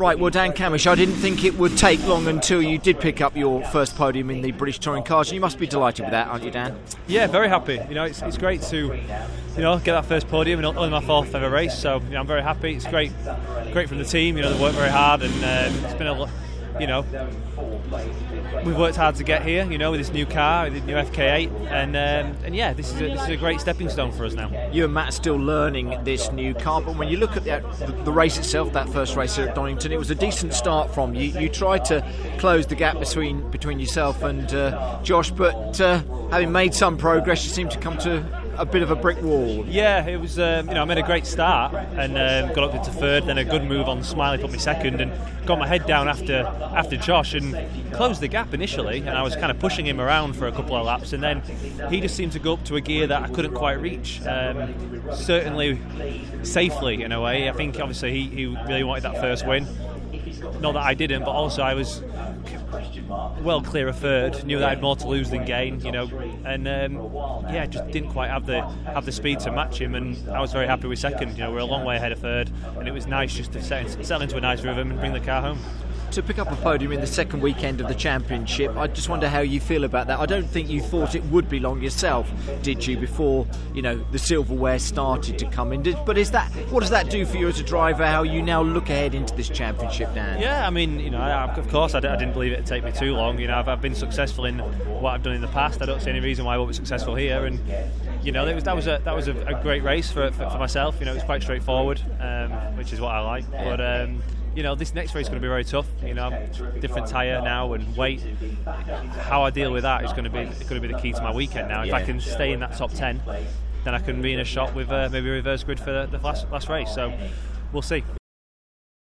Right, well, Dan Cammish, I didn't think it would take long until you did pick up your first podium in the British Touring Cars. You must be delighted with that, aren't you, Dan? Yeah, very happy. You know, it's, it's great to, you know, get that first podium in only my fourth ever race. So, you know, I'm very happy. It's great, great from the team. You know, they worked very hard, and um, it's been a, you know, we've worked hard to get here, you know, with this new car, the new FK8, and um, and yeah, this is a, this is a great stepping stone for us now. You and Matt are still learning this new car, but when you look at the, the, the race itself, that first race here at Donington, it was a decent start from you. You tried to close the gap between between yourself and uh, Josh, but uh, having made some progress, you seem to come to a bit of a brick wall. Yeah, it was. Um, you know, I made a great start and um, got up into third. Then a good move on Smiley put me second, and got my head down after after Josh and closed the gap initially. And I was kind of pushing him around for a couple of laps, and then he just seemed to go up to a gear that I couldn't quite reach. Um, certainly safely in a way. I think obviously he, he really wanted that first win. Not that I didn't, but also I was well clear of third. Knew that I had more to lose than gain, you know, and um, yeah, just didn't quite have the have the speed to match him. And I was very happy with second. You know, we're a long way ahead of third, and it was nice just to settle into a nice rhythm and bring the car home to pick up a podium in the second weekend of the championship. I just wonder how you feel about that. I don't think you thought it would be long yourself, did you? Before you know the silverware started to come in. But is that what does that do for you as a driver? How you now look ahead into this championship, Dan? Yeah, I mean, you know, I, of course, I, didn't believe it'd take me too long. You know, I've, I've, been successful in what I've done in the past. I don't see any reason why I won't be successful here. And you know, was, that was a that was a, a great race for, for, for, myself. You know, it was quite straightforward, um, which is what I like. But um, you know, this next race is going to be very tough. You know, different tyre now and weight. How I deal with that is going to be going to be the key to my weekend now. If. I can stay in that top ten, then I can be in a shot with uh, maybe a reverse grid for the, the last, last race. So we'll see.